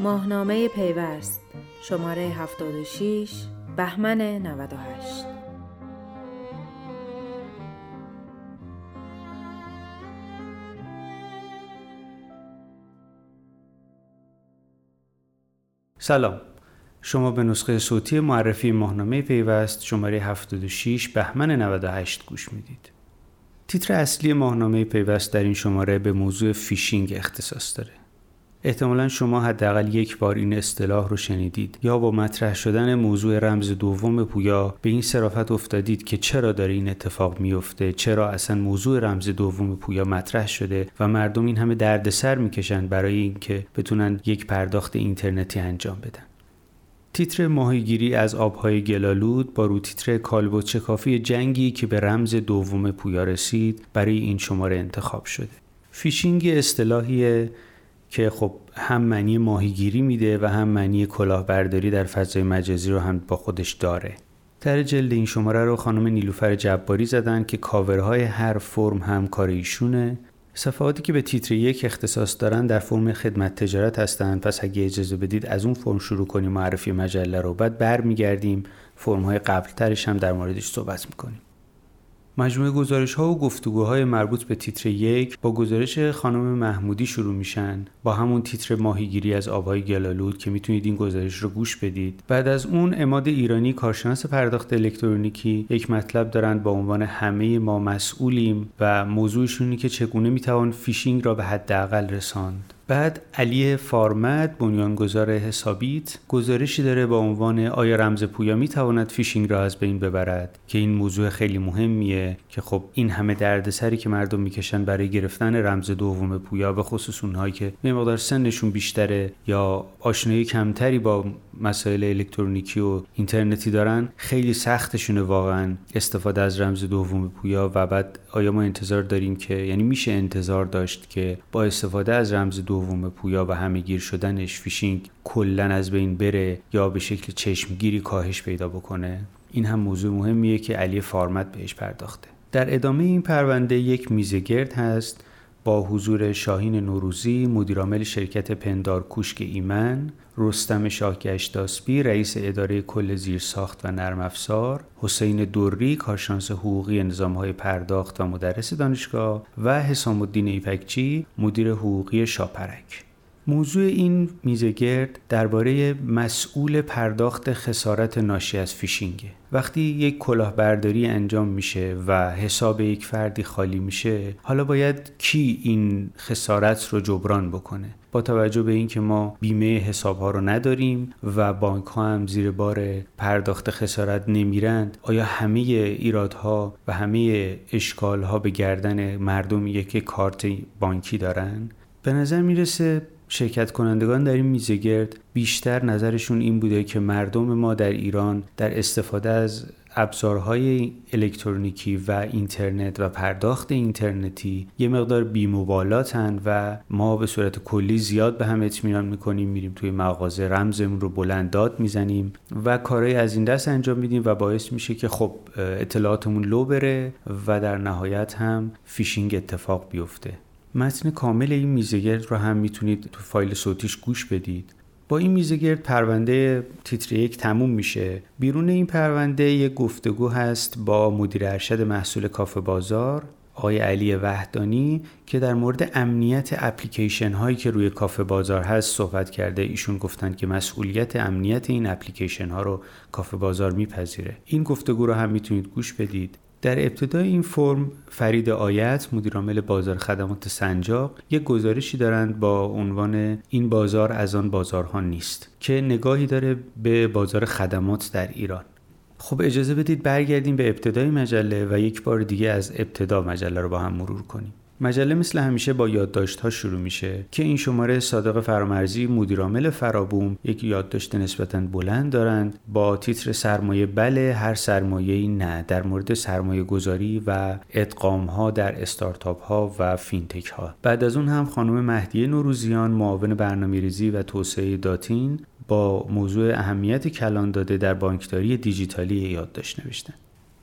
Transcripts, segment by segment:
ماهنامه پیوست شماره 76 بهمن 98 سلام شما به نسخه صوتی معرفی ماهنامه پیوست شماره 76 بهمن 98 گوش می‌دید. تیتر اصلی ماهنامه پیوست در این شماره به موضوع فیشینگ اختصاص داره. احتمالا شما حداقل یک بار این اصطلاح رو شنیدید. یا با مطرح شدن موضوع رمز دوم پویا به این صرافت افتادید که چرا داره این اتفاق میفته؟ چرا اصلا موضوع رمز دوم پویا مطرح شده و مردم این همه دردسر می‌کشن برای اینکه بتونن یک پرداخت اینترنتی انجام بدن؟ تیتر ماهیگیری از آبهای گلالود با رو تیتر کالبوت کافی جنگی که به رمز دوم پویا رسید برای این شماره انتخاب شده. فیشینگ اصطلاحی که خب هم معنی ماهیگیری میده و هم معنی کلاهبرداری در فضای مجازی رو هم با خودش داره. طرح جلد این شماره رو خانم نیلوفر جباری زدن که کاورهای هر فرم هم کار ایشونه. صفحاتی که به تیتر یک اختصاص دارن در فرم خدمت تجارت هستند. پس اگه اجازه بدید از اون فرم شروع کنیم معرفی مجله رو. بعد برمیگردیم. فرم های قبل ترش هم در موردش صحبت می‌کنیم. مجموعه گزارش ها و گفتگوهای مربوط به تیتر یک با گزارش خانم محمودی شروع میشن. با همون تیتر ماهیگیری از آبهای گلالود که می‌تونید این گزارش رو گوش بدید. بعد از اون اماد ایرانی کارشناس پرداخت الکترونیکی یک مطلب دارند با عنوان همه ما مسئولیم و موضوعشون اینه که چگونه می‌توان فیشینگ را به حداقل رساند. بعد علی فارمت بنیانگذار حسابیت گزارشی داره با عنوان آیا رمز پویا می تواند فیشینگ را از بین ببرد که این موضوع خیلی مهمیه که خب این همه دردسری که مردم می‌کشن برای گرفتن رمز دوم پویا به خصوص اونهایی که به مقدار سنشون بیشتره یا آشنایی کمتری با مسائل الکترونیکی و اینترنتی دارن خیلی سختشونه واقعا استفاده از رمز دوم پویا. و بعد آیا ما انتظار داریم که یعنی میشه انتظار داشت که با استفاده از رمز دوم پویا و همه گیر شدنش فیشینگ کلا از بین بره یا به شکل چشمگیری کاهش پیدا بکنه؟ این هم موضوع مهمیه که علی فارمت بهش پرداخته. در ادامه این پرونده یک میزگرد هست با حضور شاهین نوروزی مدیرعامل شرکت پندار کوشک ایمن رستم شاهگشتاسبی رئیس اداره کل زیرساخت و نرم افزار حسین دوری کارشناس حقوقی نظامهای پرداخت و مدرس دانشگاه و حسام الدین ایپکچی مدیر حقوقی شاپرک. موضوع این میزگرد درباره مسئول پرداخت خسارت ناشی از فیشینگه. وقتی یک کلاهبرداری انجام میشه و حساب یک فردی خالی میشه حالا باید کی این خسارت رو جبران بکنه؟ با توجه به اینکه ما بیمه حساب ها رو نداریم و بانک ها هم زیر بار پرداخت خسارت نمیرند آیا همه ایرادها و همه اشکال ها به گردن مردمی که کارت بانکی دارن؟ به نظر می‌رسه شرکت کنندگان در این میزگرد بیشتر نظرشون این بوده که مردم ما در ایران در استفاده از ابزارهای الکترونیکی و اینترنت و پرداخت اینترنتی یه مقدار بیمبالاتن و ما به صورت کلی زیاد به هم اطمینان می‌کنیم میریم توی مغازه رمزمون رو بلند داد می‌زنیم و کارهای از این دست انجام میدیم و باعث میشه که خب اطلاعاتمون لو بره و در نهایت هم فیشینگ اتفاق بیفته. متن کامل این میزگرد رو هم می‌تونید تو فایل صوتیش گوش بدید. با این میزگرد پرونده تیتر یک تموم میشه. بیرون این پرونده یک گفتگو هست با مدیر ارشد محصول کافه بازار آقای علی وحدانی که در مورد امنیت اپلیکیشن هایی که روی کافه بازار هست صحبت کرده. ایشون گفتند که مسئولیت امنیت این اپلیکیشن ها رو کافه بازار میپذیره. این گفتگو رو هم می‌تونید گوش بدید. در ابتدای این فرم فرید آیت مدیرعامل بازار خدمات سنجاق یک گزارشی دارند با عنوان این بازار از آن بازارها نیست که نگاهی داره به بازار خدمات در ایران. خب اجازه بدید برگردیم به ابتدای مجله و یک بار دیگه از ابتدا مجله رو با هم مرور کنیم. مجله مثل همیشه با یادداشت ها شروع میشه که این شماره صادق فرامرزی مدیرعامل فرابوم یک یادداشت نسبتا بلند دارند. با تیتر سرمایه بله هر سرمایه نه. در مورد سرمایه گذاری و ادغام ها در استارتاپ ها و فینتک ها بعد از اون هم خانم مهدیه نوروزیان معاون برنامه ریزی و توسعه داتین با موضوع اهمیت کلان داده در بانکداری دیجیتالی یادداشت نوشتن.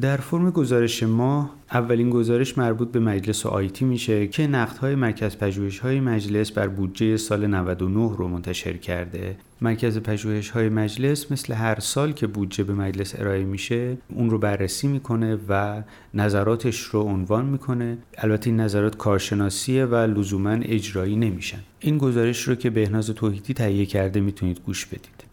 در فرم گزارش ما اولین گزارش مربوط به مجلس آیتی میشه که نقدهای مرکز پژوهش‌های مجلس بر بودجه سال 99 رو منتشر کرده. مرکز پژوهش‌های مجلس مثل هر سال که بودجه به مجلس ارائه میشه اون رو بررسی می‌کنه و نظراتش رو عنوان می‌کنه. البته این نظرات کارشناسیه و لزوما اجرایی نمیشن. این گزارش رو که بهناز توحیدی تهیه کرده می‌تونید گوش بدید.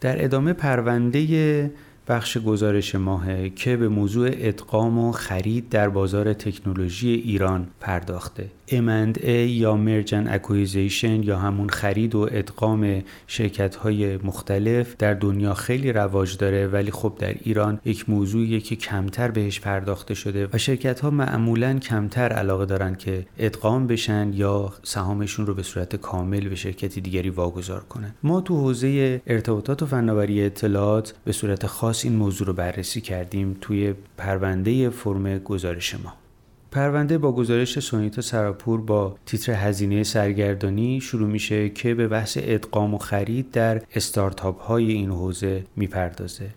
در ادامه پرونده بخش گزارش ماهه که به موضوع ادغام و خرید در بازار تکنولوژی ایران پرداخته. M&A یا merge and acquisition یا همون خرید و ادغام شرکت های مختلف در دنیا خیلی رواج داره ولی خب در ایران یک موضوعیه که کمتر بهش پرداخته شده و شرکت ها معمولا کمتر علاقه دارن که ادغام بشن یا سهامشون رو به صورت کامل به شرکتی دیگری واگذار کنن. ما تو حوزه ارتباطات و فناوری اطلاعات به صورت خاص این موضوع رو بررسی کردیم توی پرونده فرم گزارش ما. پرونده با گزارش سونیتا سراپور با تیتر هزینه سرگردانی شروع میشه که به بحث ادغام و خرید در استارتاپ های این حوزه می‌پردازه.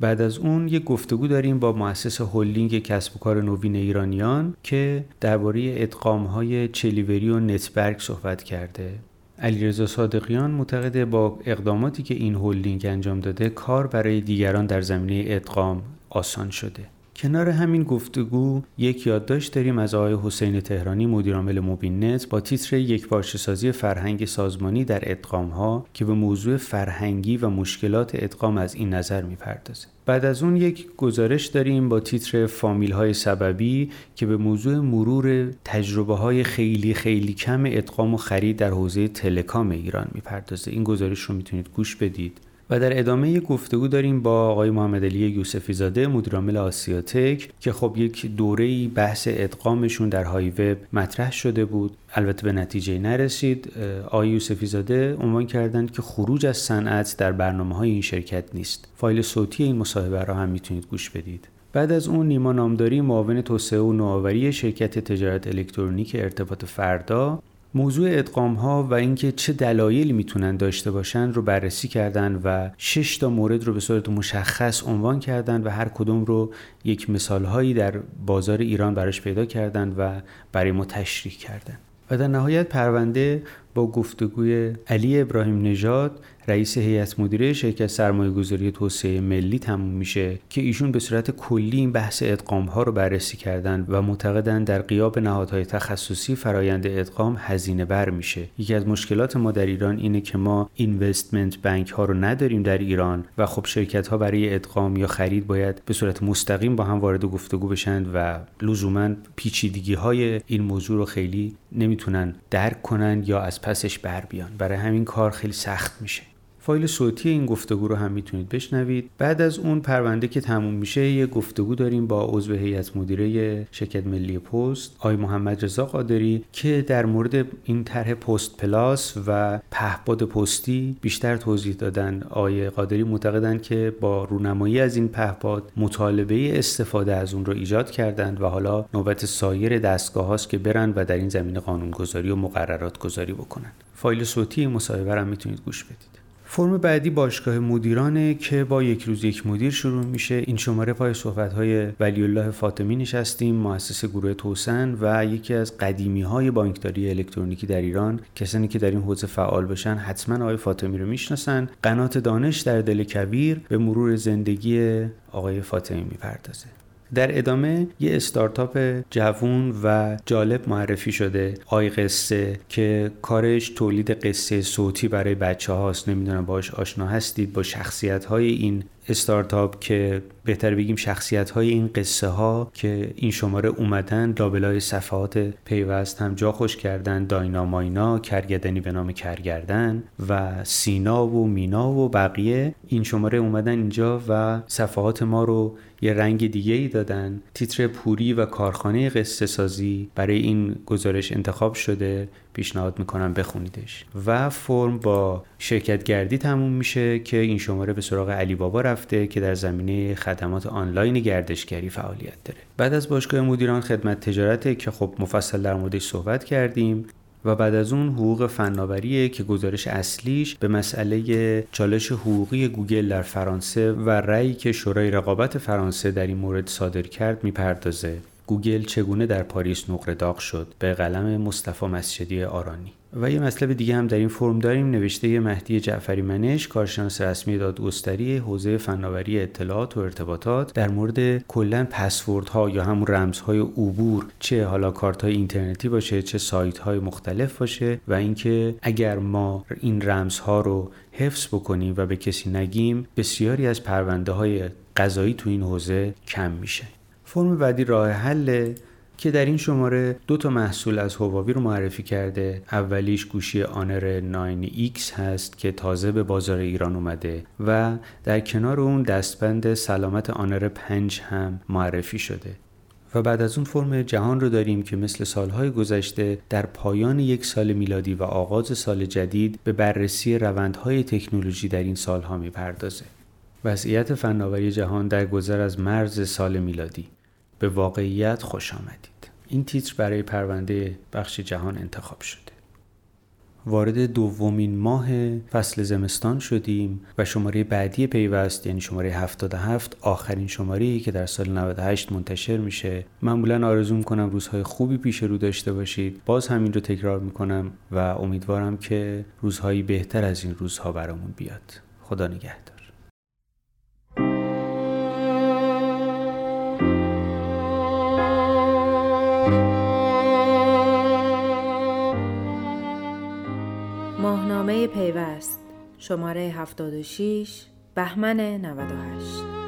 بعد از اون یک گفتگو داریم با مؤسس هلدینگ کسب و کار نوین ایرانیان که درباره ادغام های چلیوری و نتبرگ صحبت کرده. علیرضا صادقیان معتقده با اقداماتی که این هلدینگ انجام داده کار برای دیگران در زمینه ادغام آسان شده. کنار همین گفتگو یک یادداشت داریم از آقای حسین تهرانی مدیرعامل موبین نت با تیتر یک سازی فرهنگ سازمانی در ادغام ها که به موضوع فرهنگی و مشکلات ادغام از این نظر می‌پردازه. بعد از اون یک گزارش داریم با تیتر فامیل های سببی که به موضوع مرور تجربه های خیلی خیلی کم ادغام و خرید در حوزه تلکام ایران می‌پردازه. این گزارش رو می‌تونید گوش بدید. و در ادامه گفتگو داریم با آقای محمد علی یوسفی زاده مدیرعامل آسیاتک که خب یک دوره بحث ادغامشون در های وب مطرح شده بود. البته به نتیجه نرسید. آقای یوسفی زاده عنوان کردند که خروج از صنعت در برنامه های این شرکت نیست. فایل صوتی این مصاحبه را هم می‌تونید گوش بدید. بعد از اون نیما نامداری معاون توسعه و نوآوری شرکت تجارت الکترونیک ارتباط فردا موضوع ادغام ها و اینکه چه دلایلی می‌تونن داشته باشن رو بررسی کردن و شش تا مورد رو به صورت مشخص عنوان کردن و هر کدوم رو یک مثال هایی در بازار ایران براش پیدا کردن و برای ما تشریح کردن. و در نهایت پرونده با گفتگوی علی ابراهیم نژاد رئیس هیئت مدیره شرکت سرمایه گذاری توسعه ملی تموم میشه که ایشون به صورت کلی این بحث ادغام ها رو بررسی کردن و معتقدن در قیاب نهادهای تخصصی فرایند ادغام هزینه بر میشه. یکی از مشکلات ما در ایران اینه که ما اینوستمنت بانک ها رو نداریم در ایران و خب شرکت ها برای ادغام یا خرید باید به صورت مستقیم با هم وارد گفتگو بشن و لزوما پیچیدگی های این موضوع رو خیلی نمی‌تونن درک کنن یا از پسش بر بیان. برای همین کار خیلی سخت میشه. فایل صوتی این گفتگو رو هم می‌تونید بشنوید. بعد از اون پرونده که تموم میشه یه گفتگو داریم با عضو هیئت مدیره شرکت ملی پست آقای محمد رضا قادری که در مورد این طرح پست پلاس و پهپاد پستی بیشتر توضیح دادن. آقای قادری معتقدن که با رونمایی از این پهپاد مطالبه استفاده از اون رو ایجاد کردند و حالا نوبت سایر دستگاه هاست که برن و در این زمینه قانونگذاری و مقررات گذاری بکنن. فایل صوتی مصاحبه هم می‌تونید گوش بدید. فرم بعدی باشگاه مدیرانه که با یک روز یک مدیر شروع میشه. این شماره پای صحبت های ولی الله فاطمی نشستیم مؤسس گروه توسن و یکی از قدیمی های بانکداری الکترونیکی در ایران. کسانی که در این حوزه فعال بشن حتما آقای فاطمی رو می‌شناسن. قنات دانش در دل کویر به مرور زندگی آقای فاطمی می‌پردازه. در ادامه یه استارتاپ جوون و جالب معرفی شده آی قصه که کارش تولید قصه صوتی برای بچه هاست نمی‌دونم باش آشنا هستید. با شخصیت های این استارتاپ که بهتر بگیم شخصیت های این قصه ها که این شماره اومدن لابلای صفحات پیوست هم جا خوش کردن. دایناماینا کرگدنی به نام کرگردن و سینا و مینا و بقیه این شماره اومدن اینجا و صفحات ما رو یه رنگ دیگه ای دادن. تیتر پوری و کارخانه قصه سازی برای این گزارش انتخاب شده. پیشنهاد می‌کنم بخونیدش. و فرم با شرکت گردی تموم میشه که این شماره به سراغ علی بابا رفته که در زمینه خدمات آنلاین گردشگری فعالیت داره. بعد از باشگاه مدیران خدمت تجارت که خب مفصل در موردش صحبت کردیم و بعد از اون حقوق فناوریه که گزارش اصلیش به مسئله چالش حقوقی گوگل در فرانسه و رأیی که شورای رقابت فرانسه در این مورد صادر کرد می‌پردازه. گوگل چگونه در پاریس نقره داغ شد؟ به قلم مصطفی مسجدی آرانی. و یه مطلب دیگه هم در این فرم داریم. نوشته مهدی جعفری منش کارشناس رسمی دادگستری حوزه فناوری اطلاعات و ارتباطات در مورد کلا ها یا همون رمزهای عبور چه حالا کارت های اینترنتی باشه چه سایت های مختلف باشه و اینکه اگر ما این رمزها رو حفظ بکنیم و به کسی نگیم بسیاری از پرونده های قضایی تو این حوزه کم میشه. فرم بعدی راه حل که در این شماره دو تا محصول از هواوی رو معرفی کرده. اولیش گوشی آنر 9X هست که تازه به بازار ایران اومده و در کنار اون دستبند سلامت آنر 5 هم معرفی شده. و بعد از اون فرم جهان رو داریم که مثل سالهای گذشته در پایان یک سال میلادی و آغاز سال جدید به بررسی روندهای تکنولوژی در این سالها می‌پردازه. وضعیت فناوری جهان در گذر از مرز سال میلادی. به واقعیت خوش آمدید. این تیتر برای پرونده بخش جهان انتخاب شده. وارد دومین ماه فصل زمستان شدیم و شماره بعدی پیوست یعنی شماره 77 آخرین شماره که در سال 98 منتشر میشه. معمولا آرزو کنم روزهای خوبی پیش رو داشته باشید. باز همین رو تکرار می‌کنم و امیدوارم که روزهایی بهتر از این روزها برامون بیاد. خدا نگهدار. پیوست. شماره 76 بهمن 98